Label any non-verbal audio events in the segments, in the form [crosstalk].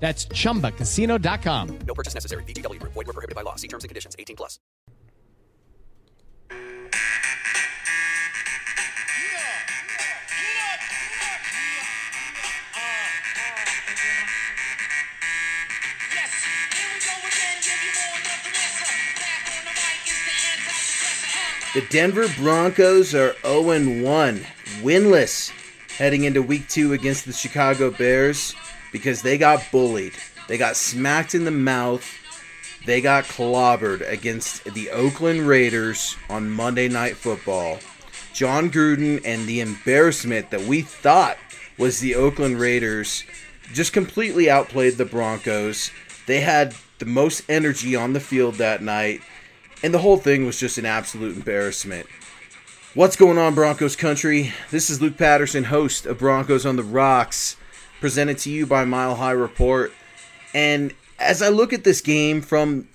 That's chumbacasino.com. No purchase necessary. VGW Group. Void were prohibited by law. See terms and conditions. 18 plus. The Denver Broncos are 0 1, winless, heading into week two against the Chicago Bears because they got bullied. They got smacked in the mouth. They got clobbered against the Oakland Raiders on Monday Night Football. Jon Gruden and the embarrassment that we thought was the Oakland Raiders just completely outplayed the Broncos. They had the most energy on the field that night, and the whole thing was just an absolute embarrassment. What's going on, Broncos country? This is Luke Patterson, host of Broncos on the Rocks, presented to you by Mile High Report. And as I look at this game from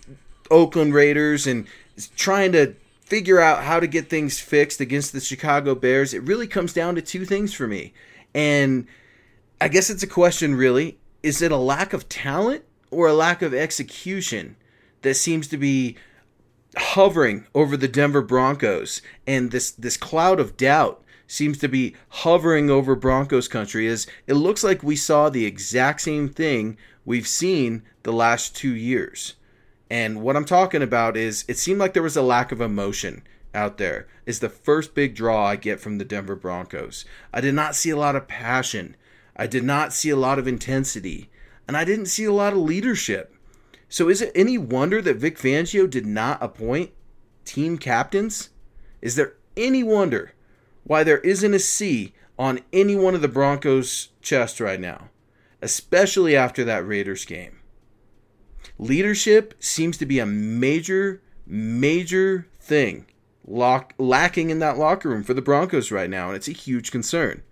Oakland Raiders and trying to figure out how to get things fixed against the Chicago Bears, it really comes down to two things for me. And I guess it's a question really is it a lack of talent or a lack of execution that seems to be hovering over the Denver Broncos and this this cloud of doubt seems to be hovering over Broncos country as it looks like we saw the exact same thing we've seen the last 2 years. And what I'm talking about is it seemed like there was a lack of emotion out there. Is the first big draw I get from the Denver Broncos. I did not see a lot of passion. I did not see a lot of intensity, and I didn't see a lot of leadership. So is it any wonder that Vic Fangio did not appoint team captains? Is there any wonder why there isn't a C on any one of the Broncos' chest right now, especially after that Raiders game? Leadership seems to be a major, major thing lock, lacking in that locker room for the Broncos right now, and it's a huge concern.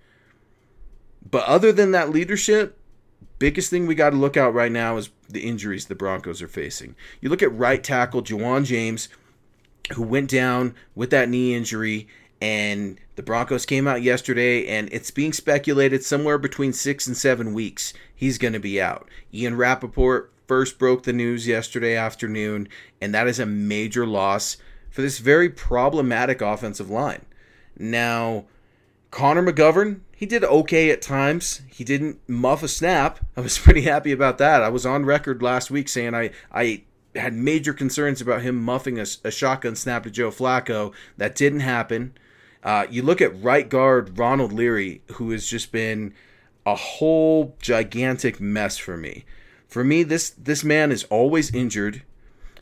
But other than that leadership, biggest thing we got to look out right now is the injuries the Broncos are facing. You look at right tackle Ja'Wuan James, who went down with that knee injury, and the Broncos came out yesterday, and it's being speculated somewhere between six and seven weeks he's going to be out. Ian Rapoport first broke the news yesterday afternoon, and that is a major loss for this very problematic offensive line. Now, Connor McGovern, he did okay at times. He didn't muff a snap. [laughs] I was pretty happy about that. I was on record last week saying I, I had major concerns about him muffing a, a shotgun snap to Joe Flacco. That didn't happen. Uh, you look at right guard Ronald Leary, who has just been a whole gigantic mess for me. For me, this this man is always injured.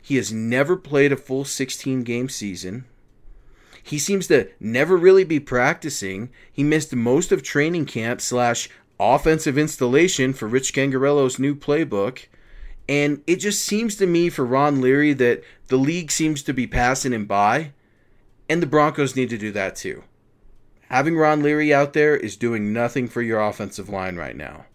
He has never played a full 16 game season. He seems to never really be practicing. He missed most of training camp slash offensive installation for Rich Scangarello's new playbook. And it just seems to me for Ron Leary that the league seems to be passing him by, and the Broncos need to do that too. Having Ron Leary out there is doing nothing for your offensive line right now.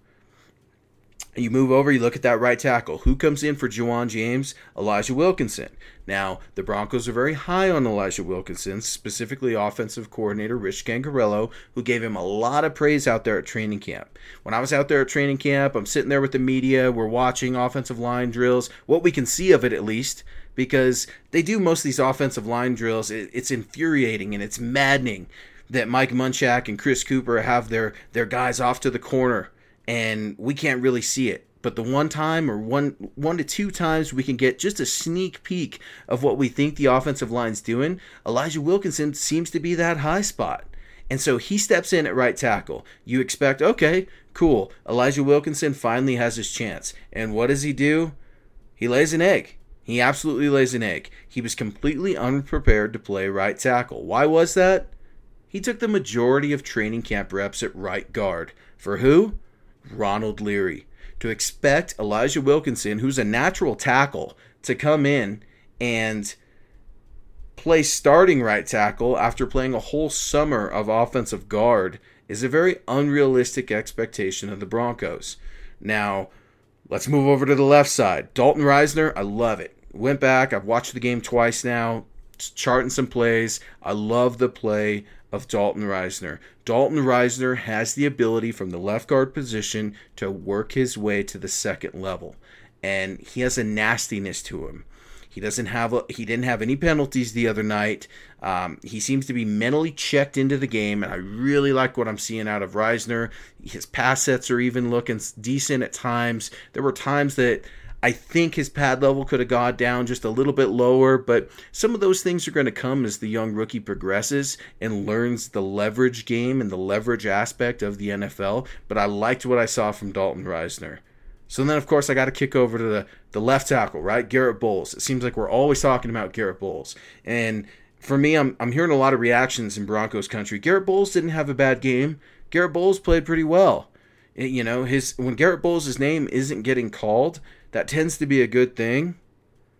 You move over, you look at that right tackle. Who comes in for Ja'Wuan James? Elijah Wilkinson. Now, the Broncos are very high on Elijah Wilkinson, specifically offensive coordinator Rich Scangarello, who gave him a lot of praise out there at training camp. When I was out there at training camp, I'm sitting there with the media, we're watching offensive line drills, what we can see of it at least, because they do most of these offensive line drills. It's infuriating and it's maddening that Mike Munchak and Chris Kuper have their, their guys off to the corner and we can't really see it. But the one time or one one to two times we can get just a sneak peek of what we think the offensive line's doing, Elijah Wilkinson seems to be that high spot. And so he steps in at right tackle. You expect, okay, cool. Elijah Wilkinson finally has his chance. And what does he do? He lays an egg. He absolutely lays an egg. He was completely unprepared to play right tackle. Why was that? He took the majority of training camp reps at right guard. For who? Ronald Leary. To expect Elijah Wilkinson, who's a natural tackle, to come in and play starting right tackle after playing a whole summer of offensive guard is a very unrealistic expectation of the Broncos. Now, let's move over to the left side. Dalton Risner, I love it. Went back, I've watched the game twice now, charting some plays. I love the play of Dalton Risner. Dalton Risner has the ability from the left guard position to work his way to the second level, and he has a nastiness to him. He doesn't have a, he didn't have any penalties the other night. Um, he seems to be mentally checked into the game, and I really like what I'm seeing out of Risner. His pass sets are even looking decent at times. There were times that I think his pad level could have gone down just a little bit lower, but some of those things are going to come as the young rookie progresses and learns the leverage game and the leverage aspect of the NFL. But I liked what I saw from Dalton Risner. So then, of course, I got to kick over to the, the left tackle, right? Garrett Bolles. It seems like we're always talking about Garrett Bolles. And for me, I'm, I'm hearing a lot of reactions in Broncos country. Garrett Bolles didn't have a bad game. Garrett Bolles played pretty well. You know, his when Garrett Bolles' name isn't getting called, that tends to be a good thing.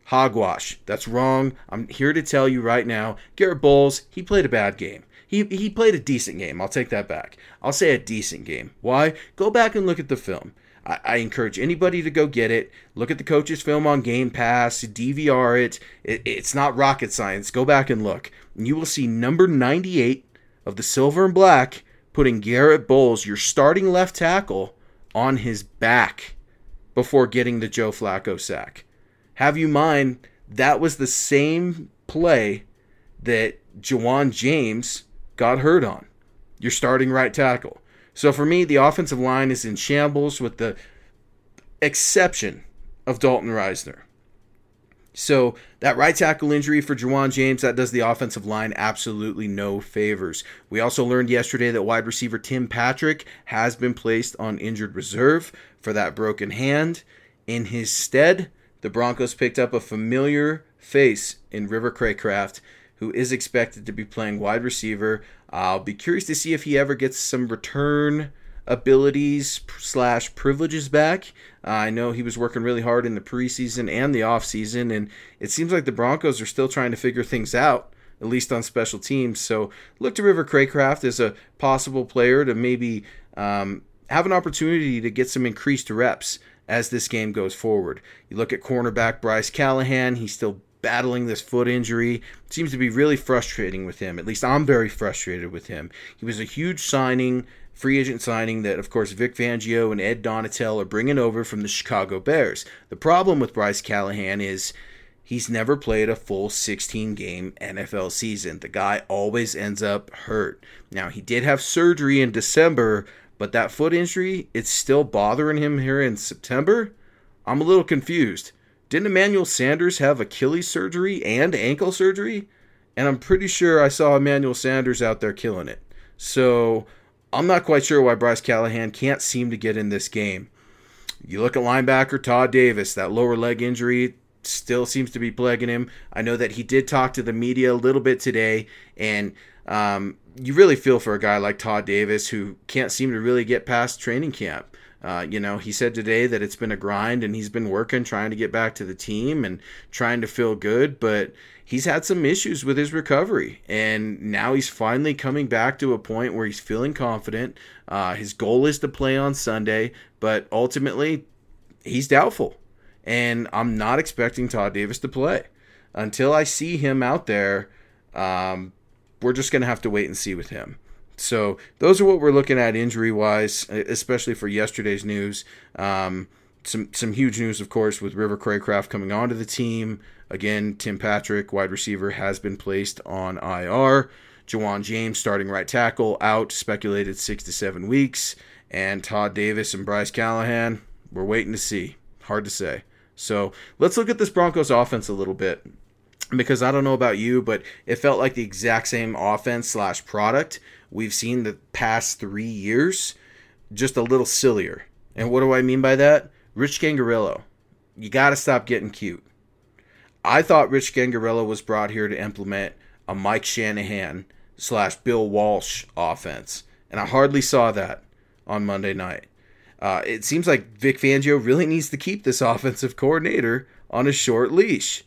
Hogwash. That's wrong. I'm here to tell you right now. Garrett Bolles, he played a bad game. He, he played a decent game. I'll take that back. I'll say a decent game. Why? Go back and look at the film. I, I encourage anybody to go get it. Look at the coach's film on Game Pass, DVR it. it. It's not rocket science. Go back and look. And you will see number 98 of the silver and black putting Garrett Bolles, your starting left tackle, on his back before getting the Joe Flacco sack. Have you mind that was the same play that Ja'Wuan James got hurt on. Your starting right tackle. So for me, the offensive line is in shambles with the exception of Dalton Risner. So that right tackle injury for Ja'Wuan James, that does the offensive line absolutely no favors. We also learned yesterday that wide receiver Tim Patrick has been placed on injured reserve for that broken hand. In his stead, the Broncos picked up a familiar face in River Cracraft, who is expected to be playing wide receiver. I'll be curious to see if he ever gets some return abilities slash privileges back. Uh, I know he was working really hard in the preseason and the offseason, and it seems like the Broncos are still trying to figure things out, at least on special teams. So look to River Cracraft as a possible player to maybe um, have an opportunity to get some increased reps as this game goes forward. You look at cornerback Bryce Callahan, he's still battling this foot injury. It seems to be really frustrating with him. At least I'm very frustrated with him. He was a huge signing free agent signing that, of course, Vic Fangio and Ed Donatell are bringing over from the Chicago Bears. The problem with Bryce Callahan is he's never played a full 16 game NFL season. The guy always ends up hurt. Now, he did have surgery in December, but that foot injury, it's still bothering him here in September. I'm a little confused. Didn't Emmanuel Sanders have Achilles surgery and ankle surgery? And I'm pretty sure I saw Emmanuel Sanders out there killing it. So I'm not quite sure why Bryce Callahan can't seem to get in this game. You look at linebacker Todd Davis, that lower leg injury still seems to be plaguing him. I know that he did talk to the media a little bit today, and um, you really feel for a guy like Todd Davis who can't seem to really get past training camp. Uh, you know, he said today that it's been a grind and he's been working, trying to get back to the team and trying to feel good, but he's had some issues with his recovery. And now he's finally coming back to a point where he's feeling confident. Uh, his goal is to play on Sunday, but ultimately, he's doubtful. And I'm not expecting Todd Davis to play. Until I see him out there, um, we're just going to have to wait and see with him. So those are what we're looking at injury wise, especially for yesterday's news. Um, some some huge news, of course, with River Cracraft coming onto the team. Again, Tim Patrick, wide receiver, has been placed on IR. Ja'Wuan James, starting right tackle, out, speculated six to seven weeks. And Todd Davis and Bryce Callahan, we're waiting to see. Hard to say. So let's look at this Broncos offense a little bit. Because I don't know about you, but it felt like the exact same offense slash product we've seen the past three years, just a little sillier. And what do I mean by that? Rich Scangarello. You got to stop getting cute. I thought Rich Scangarello was brought here to implement a Mike Shanahan slash Bill Walsh offense, and I hardly saw that on Monday night. Uh, it seems like Vic Fangio really needs to keep this [laughs] offensive coordinator on a short leash.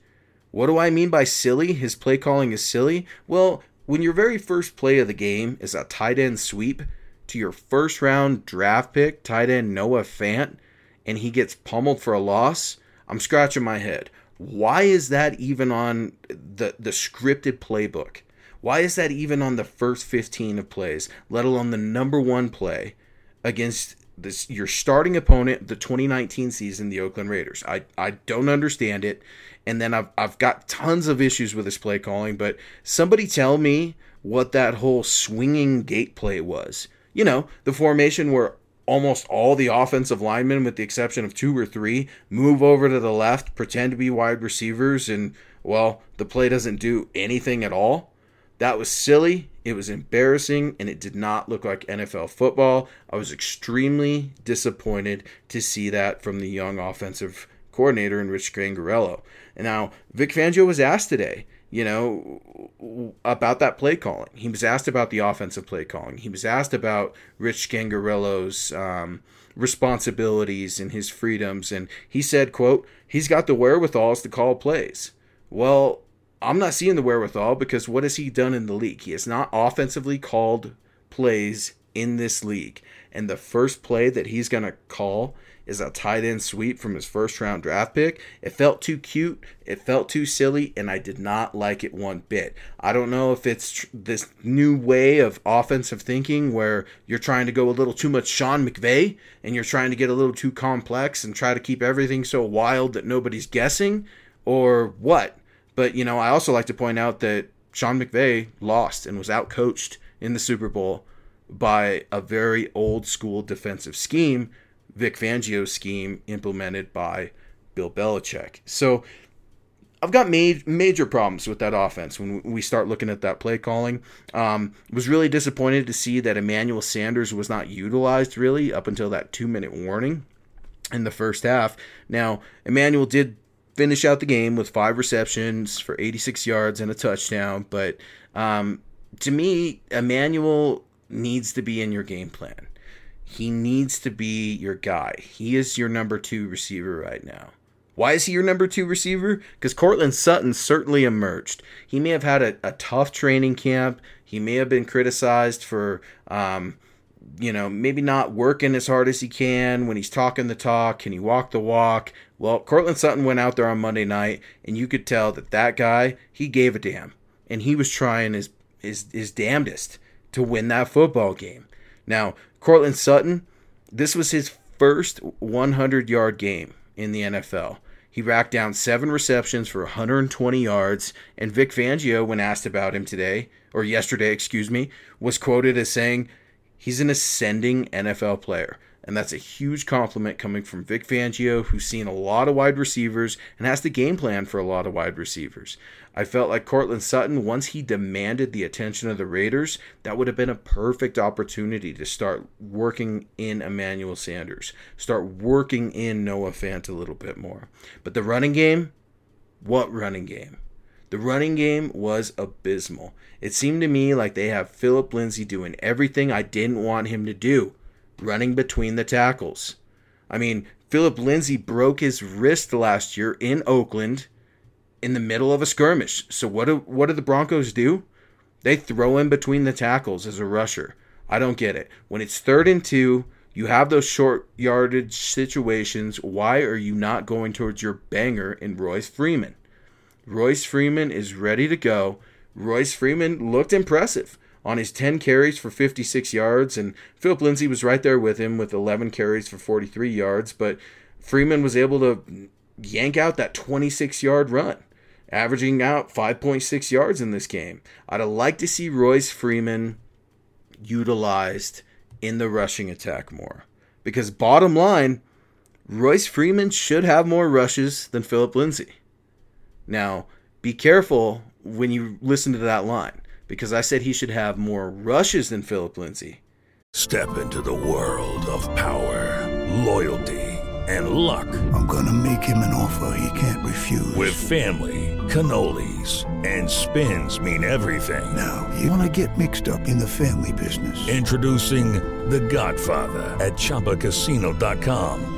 What do I mean by silly? His play calling is silly? Well, when your very first play of the game is a tight end sweep to your first round draft pick, tight end Noah Fant, and he gets pummeled for a loss, I'm scratching my head. Why is that even on the, the scripted playbook? Why is that even on the first 15 of plays, let alone the number one play against this your starting opponent the 2019 season, the Oakland Raiders? I, I don't understand it. And then I've, I've got tons of issues with his play calling, but somebody tell me what that whole swinging gate play was. You know, the formation where almost all the offensive linemen, with the exception of two or three, move over to the left, pretend to be wide receivers, and, well, the play doesn't do anything at all. That was silly. It was embarrassing, and it did not look like NFL football. I was extremely disappointed to see that from the young offensive coordinator in Rich Scangarello. And now Vic Fangio was asked today, you know, about that play calling. He was asked about the offensive play calling. He was asked about Rich Scangarello's um, responsibilities and his freedoms, and he said, "quote He's got the wherewithals to call plays." Well, I'm not seeing the wherewithal because what has he done in the league? He has not offensively called plays in this league, and the first play that he's going to call is a tight end sweep from his first round draft pick. It felt too cute, it felt too silly, and I did not like it one bit. I don't know if it's this new way of offensive thinking where you're trying to go a little too much Sean McVay and you're trying to get a little too complex and try to keep everything so wild that nobody's guessing, or what. But, you know, I also like to point out that Sean McVay lost and was outcoached in the Super Bowl by a very old school defensive scheme Vic Fangio scheme implemented by Bill Belichick. So I've got ma- major problems with that offense when we start looking at that play calling. Um, was really disappointed to see that Emmanuel Sanders was not utilized really up until that two minute warning in the first half. Now, Emmanuel did finish out the game with five receptions for 86 yards and a touchdown, but um, to me, Emmanuel needs to be in your game plan. He needs to be your guy. He is your number two receiver right now. Why is he your number two receiver? Because Courtland Sutton certainly emerged. He may have had a, a, tough training camp. He may have been criticized for, um, you know, maybe not working as hard as he can when he's talking the talk. Can he walk the walk? Well, Courtland Sutton went out there on Monday night, and you could tell that that guy, he gave a damn. And he was trying his, his, his damnedest to win that football game. Now, Courtland Sutton, this was his first 100 yard game in the NFL. He racked down seven receptions for 120 yards, and Vic Fangio, when asked about him today, or yesterday, excuse me, was quoted as saying, He's an ascending NFL player. And that's a huge compliment coming from Vic Fangio, who's seen a lot of wide receivers and has the game plan for a lot of wide receivers. I felt like Courtland Sutton, once he demanded the attention of the Raiders, that would have been a perfect opportunity to start working in Emmanuel Sanders, start working in Noah Fant a little bit more. But the running game, What running game? The running game was abysmal. It seemed to me like they have Philip Lindsay doing everything I didn't want him to do, running between the tackles. I mean, Philip Lindsay broke his wrist last year in Oakland in the middle of a skirmish. So what do what do the Broncos do? They throw him between the tackles as a rusher. I don't get it. When it's third and two, you have those short yardage situations. Why are you not going towards your banger in Royce Freeman? Royce Freeman is ready to go. Royce Freeman looked impressive on his 10 carries for 56 yards, and Philip Lindsay was right there with him with 11 carries for 43 yards. But Freeman was able to yank out that 26 yard run, averaging out 5.6 yards in this game. I'd have liked to see Royce Freeman utilized in the rushing attack more. Because bottom line, Royce Freeman should have more rushes than Philip Lindsay. Now, be careful when you listen to that line because I said he should have more rushes than Philip Lindsay. Step into the world of power, loyalty, and luck. I'm going to make him an offer he can't refuse. With family, cannolis, and spins mean everything. Now, you want to get mixed up in the family business. Introducing The Godfather at ChumbaCasino.com.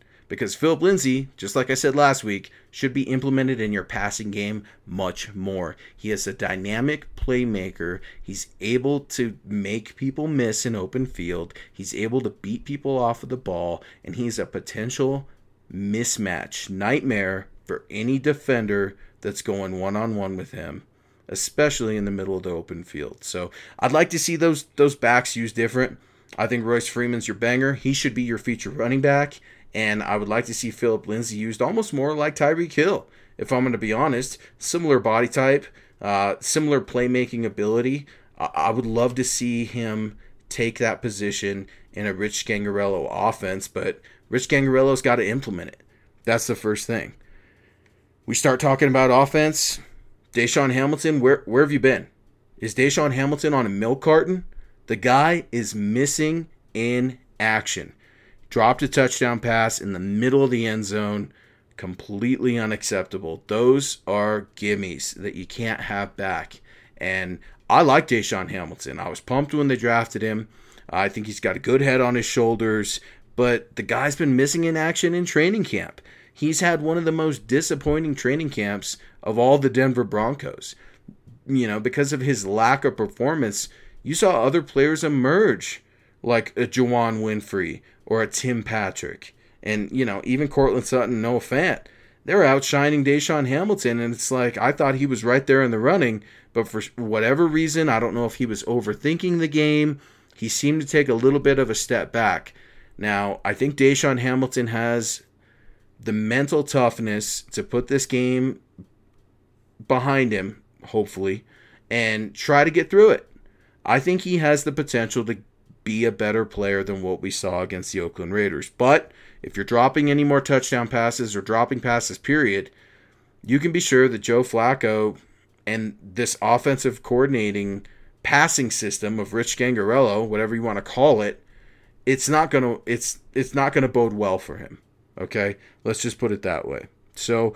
Because Philip Lindsay, just like I said last week, should be implemented in your passing game much more. He is a dynamic playmaker. He's able to make people miss in open field. He's able to beat people off of the ball, and he's a potential mismatch nightmare for any defender that's going one on one with him, especially in the middle of the open field. So I'd like to see those those backs used different. I think Royce Freeman's your banger. He should be your feature running back. And I would like to see Philip Lindsay used almost more like Tyreek Hill, if I'm going to be honest. Similar body type, uh, similar playmaking ability. I-, I would love to see him take that position in a Rich Scangarello offense, but Rich Scangarello's got to implement it. That's the first thing. We start talking about offense. DaeSean Hamilton, where where have you been? Is DaeSean Hamilton on a milk carton? The guy is missing in action. Dropped a touchdown pass in the middle of the end zone. Completely unacceptable. Those are gimmies that you can't have back. And I like DaeSean Hamilton. I was pumped when they drafted him. I think he's got a good head on his shoulders, but the guy's been missing in action in training camp. He's had one of the most disappointing training camps of all the Denver Broncos. You know, because of his lack of performance, you saw other players emerge, like a Juwann Winfree or a Tim Patrick. And, you know, even Courtland Sutton, Noah Fant, they're outshining DaeSean Hamilton. And it's like, I thought he was right there in the running, but for whatever reason, I don't know if he was overthinking the game. He seemed to take a little bit of a step back. Now, I think DaeSean Hamilton has the mental toughness to put this game behind him, hopefully, and try to get through it. I think he has the potential to be a better player than what we saw against the Oakland Raiders. But if you're dropping any more touchdown passes or dropping passes, period, you can be sure that Joe Flacco and this offensive coordinating passing system of Rich Scangarello, whatever you want to call it, it's not gonna it's it's not gonna bode well for him. Okay, let's just put it that way. So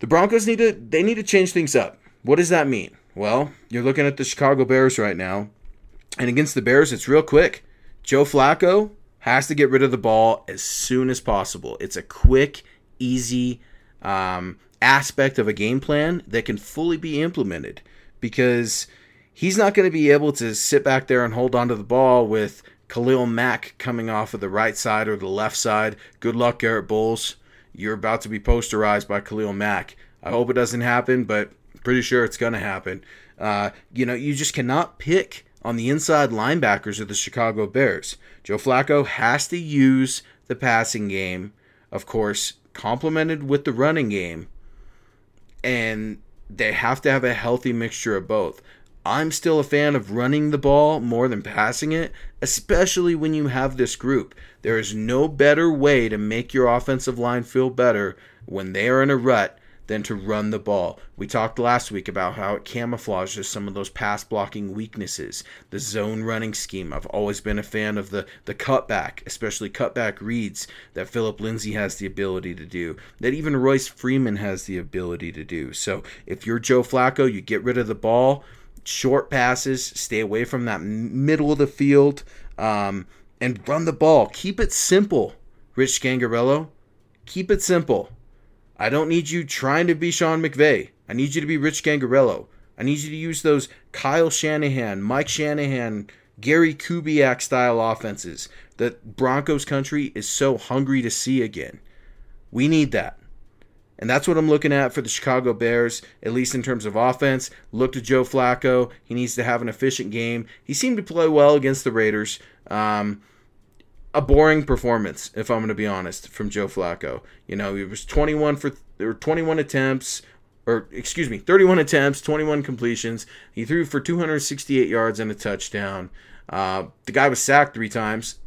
the Broncos need to they need to change things up. What does that mean? Well, you're looking at the Chicago Bears right now, and against the Bears, it's real quick. Joe Flacco has to get rid of the ball as soon as possible. It's a quick, easy um, aspect of a game plan that can fully be implemented because he's not going to be able to sit back there and hold on to the ball with Khalil Mack coming off of the right side or the left side. Good luck, Garrett Bolles. You're about to be posterized by Khalil Mack. I hope it doesn't happen, but pretty sure it's going to happen. Uh, you know, you just cannot pick on the inside linebackers of the Chicago Bears. Joe Flacco has to use the passing game, of course, complemented with the running game, and they have to have a healthy mixture of both. I'm still a fan of running the ball more than passing it, especially when you have this group. There is no better way to make your offensive line feel better when they are in a rut than to run the ball. We talked last week about how it camouflages some of those pass blocking weaknesses. The zone running scheme. I've always been a fan of the the cutback, especially cutback reads that Philip Lindsay has the ability to do. That even Royce Freeman has the ability to do. So if you're Joe Flacco, you get rid of the ball, short passes, stay away from that middle of the field, um, and run the ball. Keep it simple, Rich Scangarello. Keep it simple. I don't need you trying to be Sean McVay. I need you to be Rich Scangarello. I need you to use those Kyle Shanahan, Mike Shanahan, Gary Kubiak style offenses that Broncos country is so hungry to see again. We need that. And that's what I'm looking at for the Chicago Bears, at least in terms of offense. Look to Joe Flacco. He needs to have an efficient game. He seemed to play well against the Raiders. Um, a boring performance, if I'm going to be honest, from Joe Flacco. You know, he was 21 for or 21 attempts, or excuse me, 31 attempts, 21 completions. He threw for 268 yards and a touchdown. Uh, the guy was sacked three times.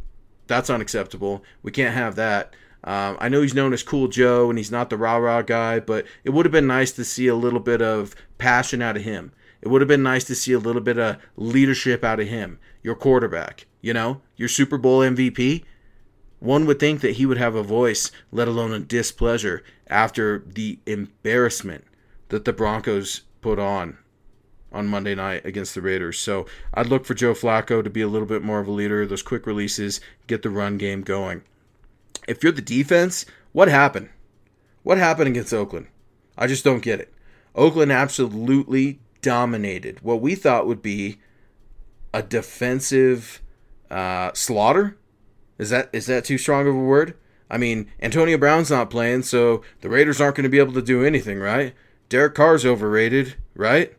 That's unacceptable. We can't have that. Um, I know he's known as Cool Joe and he's not the rah rah guy, but it would have been nice to see a little bit of passion out of him. It would have been nice to see a little bit of leadership out of him, your quarterback, you know, your Super Bowl MVP. One would think that he would have a voice, let alone a displeasure, after the embarrassment that the Broncos put on on Monday night against the Raiders. So I'd look for Joe Flacco to be a little bit more of a leader, those quick releases, get the run game going. If you're the defense, what happened? What happened against Oakland? I just don't get it. Oakland absolutely dominated what we thought would be a defensive uh, slaughter. Is that is that too strong of a word? I mean, Antonio Brown's not playing, so the Raiders aren't going to be able to do anything, right? Derek Carr's overrated, right?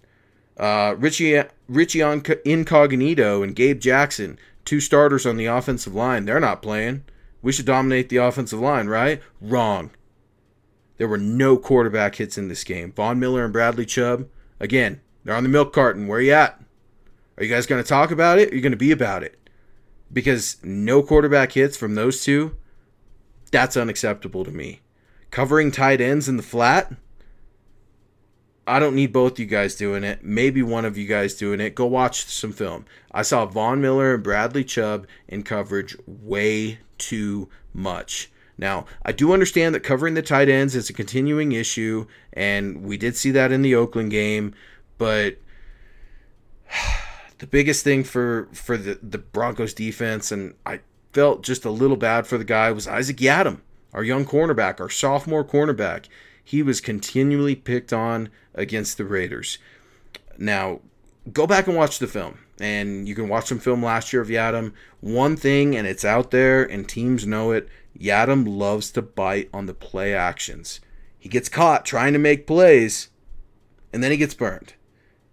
Uh, Richie Richie Incognito and Gabe Jackson, two starters on the offensive line, they're not playing. We should dominate the offensive line, right? Wrong. There were no quarterback hits in this game. Von Miller and Bradley Chubb, again, they're on the milk carton. Where are you at? Are you guys going to talk about it? Are you going to be about it? Because no quarterback hits from those two, that's unacceptable to me. Covering tight ends in the flat, I don't need both you guys doing it. Maybe one of you guys doing it. Go watch some film. I saw Von Miller and Bradley Chubb in coverage way too much. Now, I do understand that covering the tight ends is a continuing issue, and we did see that in the Oakland game, but [sighs] the biggest thing for for the, the Broncos defense, and I felt just a little bad for the guy, was Isaac Yiadom, our young cornerback, our sophomore cornerback. He was continually picked on against the Raiders. Now, go back and watch the film. And you can watch some film last year of Yiadom. One thing, and it's out there, and teams know it Yiadom loves to bite on the play actions. He gets caught trying to make plays, and then he gets burned.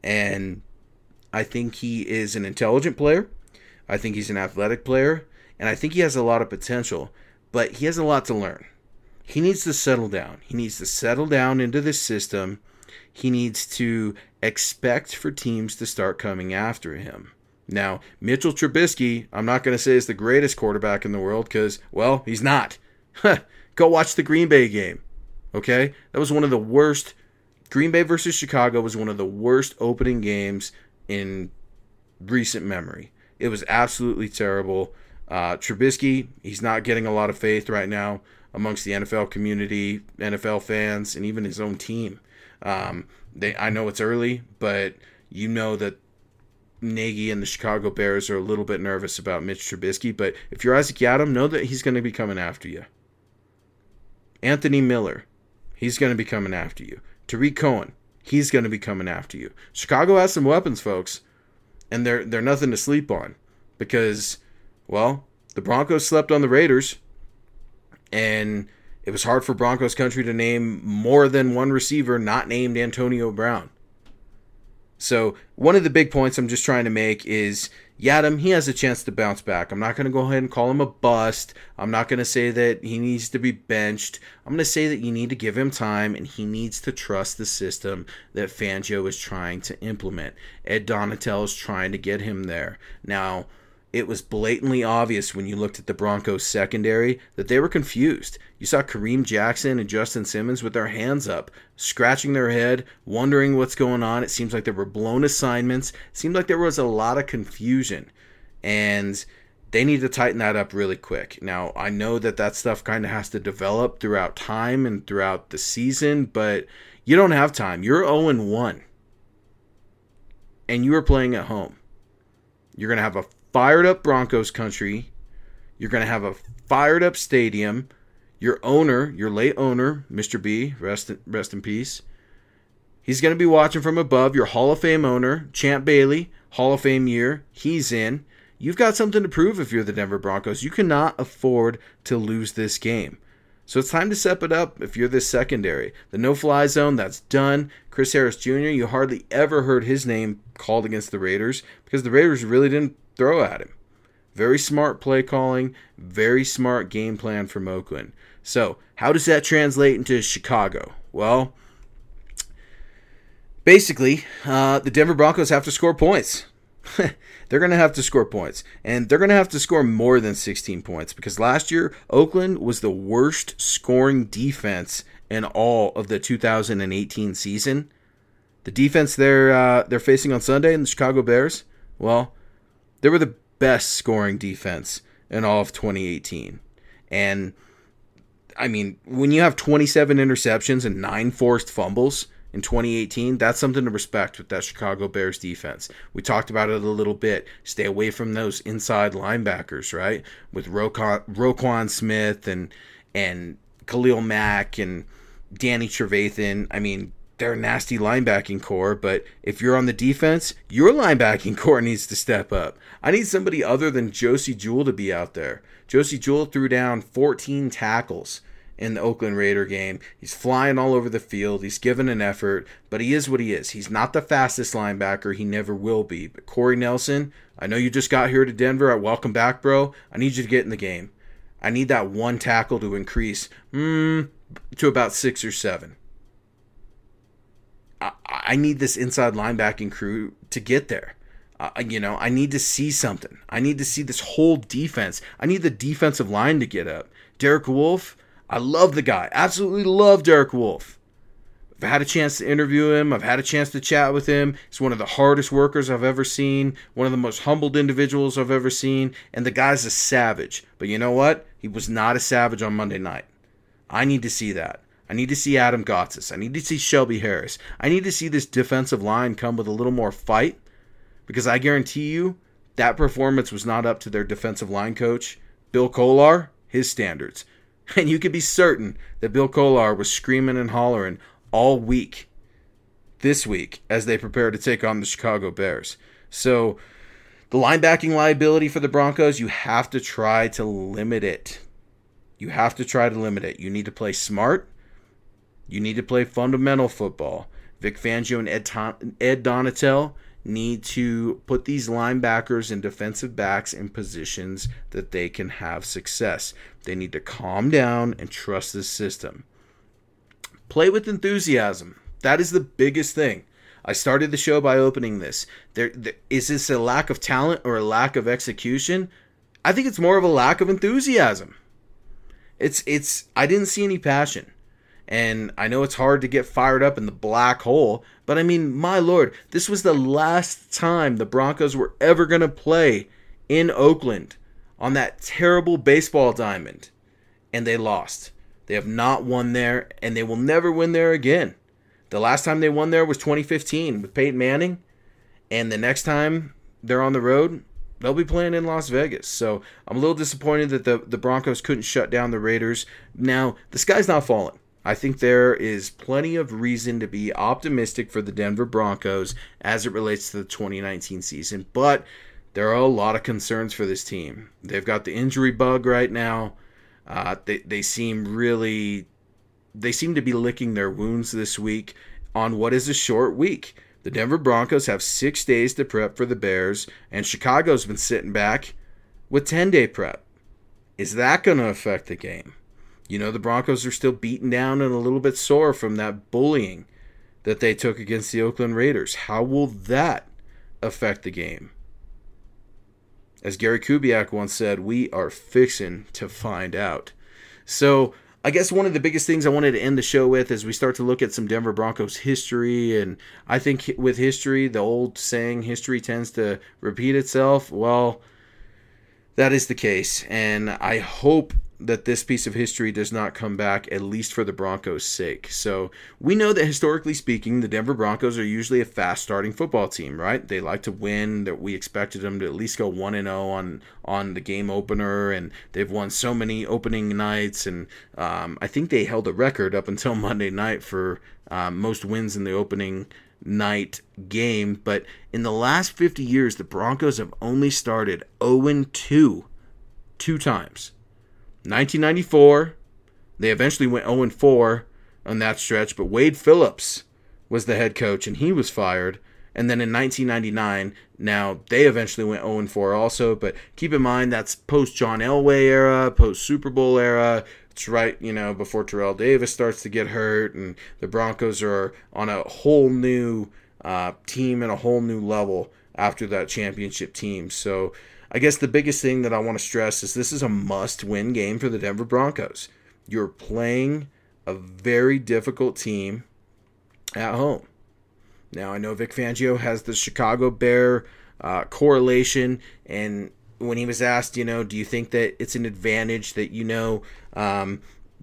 And I think he is an intelligent player. I think he's an athletic player. And I think he has a lot of potential. But he has a lot to learn. He needs to settle down. He needs to settle down into this system. He needs to expect for teams to start coming after him. Now, Mitchell Trubisky, I'm not going to say is the greatest quarterback in the world because, well, he's not. [laughs] Go watch the Green Bay game. Okay? That was one of the worst. Green Bay versus Chicago was one of the worst opening games in recent memory. It was absolutely terrible. Uh, Trubisky, he's not getting a lot of faith right now amongst the NFL community, NFL fans, and even his own team. Um, they, I know it's early, but you know that Nagy and the Chicago Bears are a little bit nervous about Mitch Trubisky. But if you're Isaac Yiadom, know that he's going to be coming after you. Anthony Miller, he's going to be coming after you. Tarik Cohen, he's going to be coming after you. Chicago has some weapons, folks, and they're they're nothing to sleep on because Well, the Broncos slept on the Raiders, and it was hard for Broncos country to name more than one receiver not named Antonio Brown. So, one of the big points I'm just trying to make is Yiadom, he has a chance to bounce back. I'm not going to go ahead and call him a bust. I'm not going to say that he needs to be benched. I'm going to say that you need to give him time and he needs to trust the system that Fangio is trying to implement. Ed Donatell is trying to get him there. Now, it was blatantly obvious when you looked at the Broncos secondary that they were confused. You saw Kareem Jackson and Justin Simmons with their hands up, scratching their head, wondering what's going on. It seems like there were blown assignments. It seemed like there was a lot of confusion. And they need to tighten that up really quick. Now, I know that that stuff kind of has to develop throughout time and throughout the season, but you don't have time. You're 0 1. And you are playing at home. You're going to have a fired up Broncos country. You're going to have a fired up stadium. Your owner, your late owner, Mr. B, rest in, rest in peace. He's going to be watching from above. Your Hall of Fame owner, Champ Bailey, Hall of Fame year, he's in. You've got something to prove if you're the Denver Broncos. You cannot afford to lose this game. So it's time to step it up if you're this secondary. The no fly zone, that's done. Chris Harris Jr., you hardly ever heard his name called against the Raiders because the Raiders really didn't throw at him. Very smart play calling, very smart game plan from Oakland. So, how does that translate into Chicago? Well, basically, uh, the Denver Broncos have to score points. [laughs] they're going to have to score points. And they're going to have to score more than 16 points because last year, Oakland was the worst scoring defense in all of the 2018 season. The defense they're, uh, they're facing on Sunday in the Chicago Bears, well, they were the best scoring defense in all of 2018. And I mean, when you have 27 interceptions and nine forced fumbles in 2018, that's something to respect with that Chicago Bears defense. We talked about it a little bit. Stay away from those inside linebackers, right? With Roquan, Roquan Smith and and Khalil Mack and Danny Trevathan. I mean, they're a nasty linebacking core, but if you're on the defense, your linebacking [laughs] core needs to step up. I need somebody other than Josey Jewell to be out there. Josey Jewell threw down 14 tackles in the Oakland Raider game. He's flying all over the field. He's given an effort, but he is what he is. He's not the fastest linebacker. He never will be. But Corey Nelson, I know you just got here to Denver. I welcome back, bro. I need you to get in the game. I need that one tackle to increase mm, to about six or seven. I, I need this inside linebacking crew to get there. Uh, you know, I need to see something. I need to see this whole defense. I need the defensive line to get up. Derek Wolfe, I love the guy. Absolutely love Derek Wolfe. I've had a chance to interview him. I've had a chance to chat with him. He's one of the hardest workers I've ever seen, one of the most humbled individuals I've ever seen, and the guy's a savage. But you know what? He was not a savage on Monday night. I need to see that. I need to see Adam Gotsis. I need to see Shelby Harris. I need to see this defensive line come with a little more fight because I guarantee you that performance was not up to their defensive line coach, Bill Kollar, his standards. [laughs] And you could be certain that Bill Kollar was screaming and hollering all week this week as they prepare to take on the Chicago Bears. So, the linebacking liability for the Broncos, you have to try to limit it. You have to try to limit it. You need to play smart. You need to play fundamental football. Vic Fangio and Ed, Ton- Ed Donatell need to put these linebackers and defensive backs in positions that they can have success. They need to calm down and trust the system. Play with enthusiasm. That is the biggest thing. I started the show by opening this. There, there is this a lack of talent or a lack of execution? I think it's more of a lack of enthusiasm. It's it's I didn't see any passion. And I know it's hard to get fired up in the black hole, but I mean, my lord, this was the last time the Broncos were ever going to play in Oakland on that terrible baseball diamond. And they lost. They have not won there, and they will never win there again. The last time they won there was 2015 with Peyton Manning. And the next time they're on the road, they'll be playing in Las Vegas. So I'm a little disappointed that the, the Broncos couldn't shut down the Raiders. Now, the sky's not falling. I think there is plenty of reason to be optimistic for the Denver Broncos as it relates to the 2019 season, but there are a lot of concerns for this team. They've got the injury bug right now. Uh, they they seem really they seem to be licking their wounds this week on what is a short week. The Denver Broncos have six days to prep for the Bears, and Chicago's been sitting back with 10 day prep. Is that going to affect the game? You know, the Broncos are still beaten down and a little bit sore from that bullying that they took against the Oakland Raiders. How will that affect the game? As Gary Kubiak once said, we are fixing to find out. So, I guess one of the biggest things I wanted to end the show with is we start to look at some Denver Broncos history. And I think with history, the old saying, history tends to repeat itself. Well, that is the case. And I hope that this piece of history does not come back, at least for the Broncos' sake. So we know that historically speaking, the Denver Broncos are usually a fast starting football team, right? They like to win. That we expected them to at least go one and zero oh on on the game opener, and they've won so many opening nights, and um, I think they held a record up until [laughs] Monday night for um, most wins in the opening night game. But in the last 50 years, the Broncos have only started 0 2 two times. 1994, they eventually went 0 4 on that stretch, but Wade Phillips was the head coach and he was fired. And then in 1999, now they eventually went 0 4 also, but keep in mind that's post John Elway era, post Super Bowl era. It's right, you know, before Terrell Davis starts to get hurt, and the Broncos are on a whole new uh, team and a whole new level after that championship team. So I guess the biggest thing that I want to stress is this is a must win game for the Denver Broncos. You're playing a very difficult team at home. Now, I know Vic Fangio has the Chicago Bear uh, correlation, and when he was asked, you know, do you think that it's an advantage that, you know, um,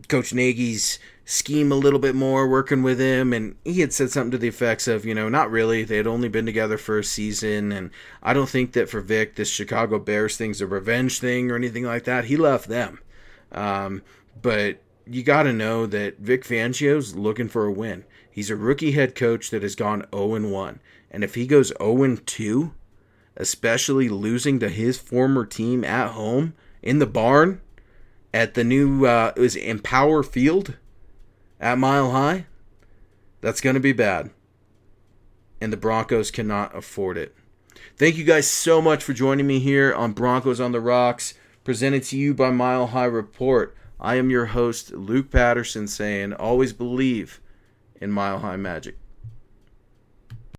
Coach Nagy's scheme a little bit more working with him and he had said something to the effects of you know not really. They had only been together for a season and i don't think that for vic this chicago bears thing's a revenge thing or anything like that. He left them. Um, but you got to know that vic fangio's looking for a win. He's a rookie head coach that has gone 0-1 and if he goes 0-2 especially losing to his former team at home in the barn at the new uh, it was Empower Field at Mile High, that's going to be bad. And the Broncos cannot afford it. Thank you guys so much for joining me here on Broncos on the Rocks, presented to you by Mile High Report. I am your host, Luke Patterson, saying always believe in Mile High Magic.